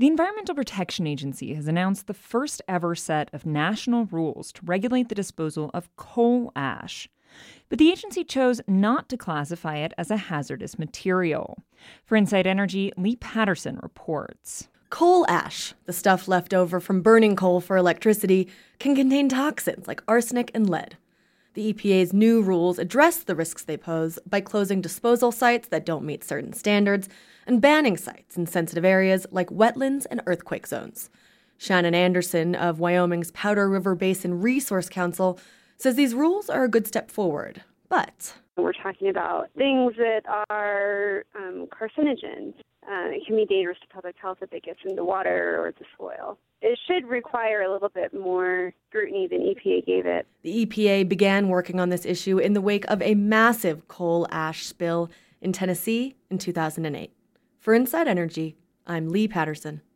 The Environmental Protection Agency has announced the first ever set of national rules to regulate the disposal of coal ash. But the agency chose not to classify it as a hazardous material. For Inside Energy, Lee Patterson reports. Coal ash, the stuff left over from burning coal for electricity, can contain toxins like arsenic and lead. The EPA's new rules address the risks they pose by closing disposal sites that don't meet certain standards and banning sites in sensitive areas like wetlands and earthquake zones. Shannon Anderson of Wyoming's Powder River Basin Resource Council says these rules are a good step forward, but we're talking about things that are um, carcinogens. Uh, it can be dangerous to public health if it gets in the water or the soil it should require a little bit more scrutiny than EPA gave it. The EPA began working on this issue in the wake of a massive coal ash spill in Tennessee in 2008. For Inside Energy, I'm Lee Patterson.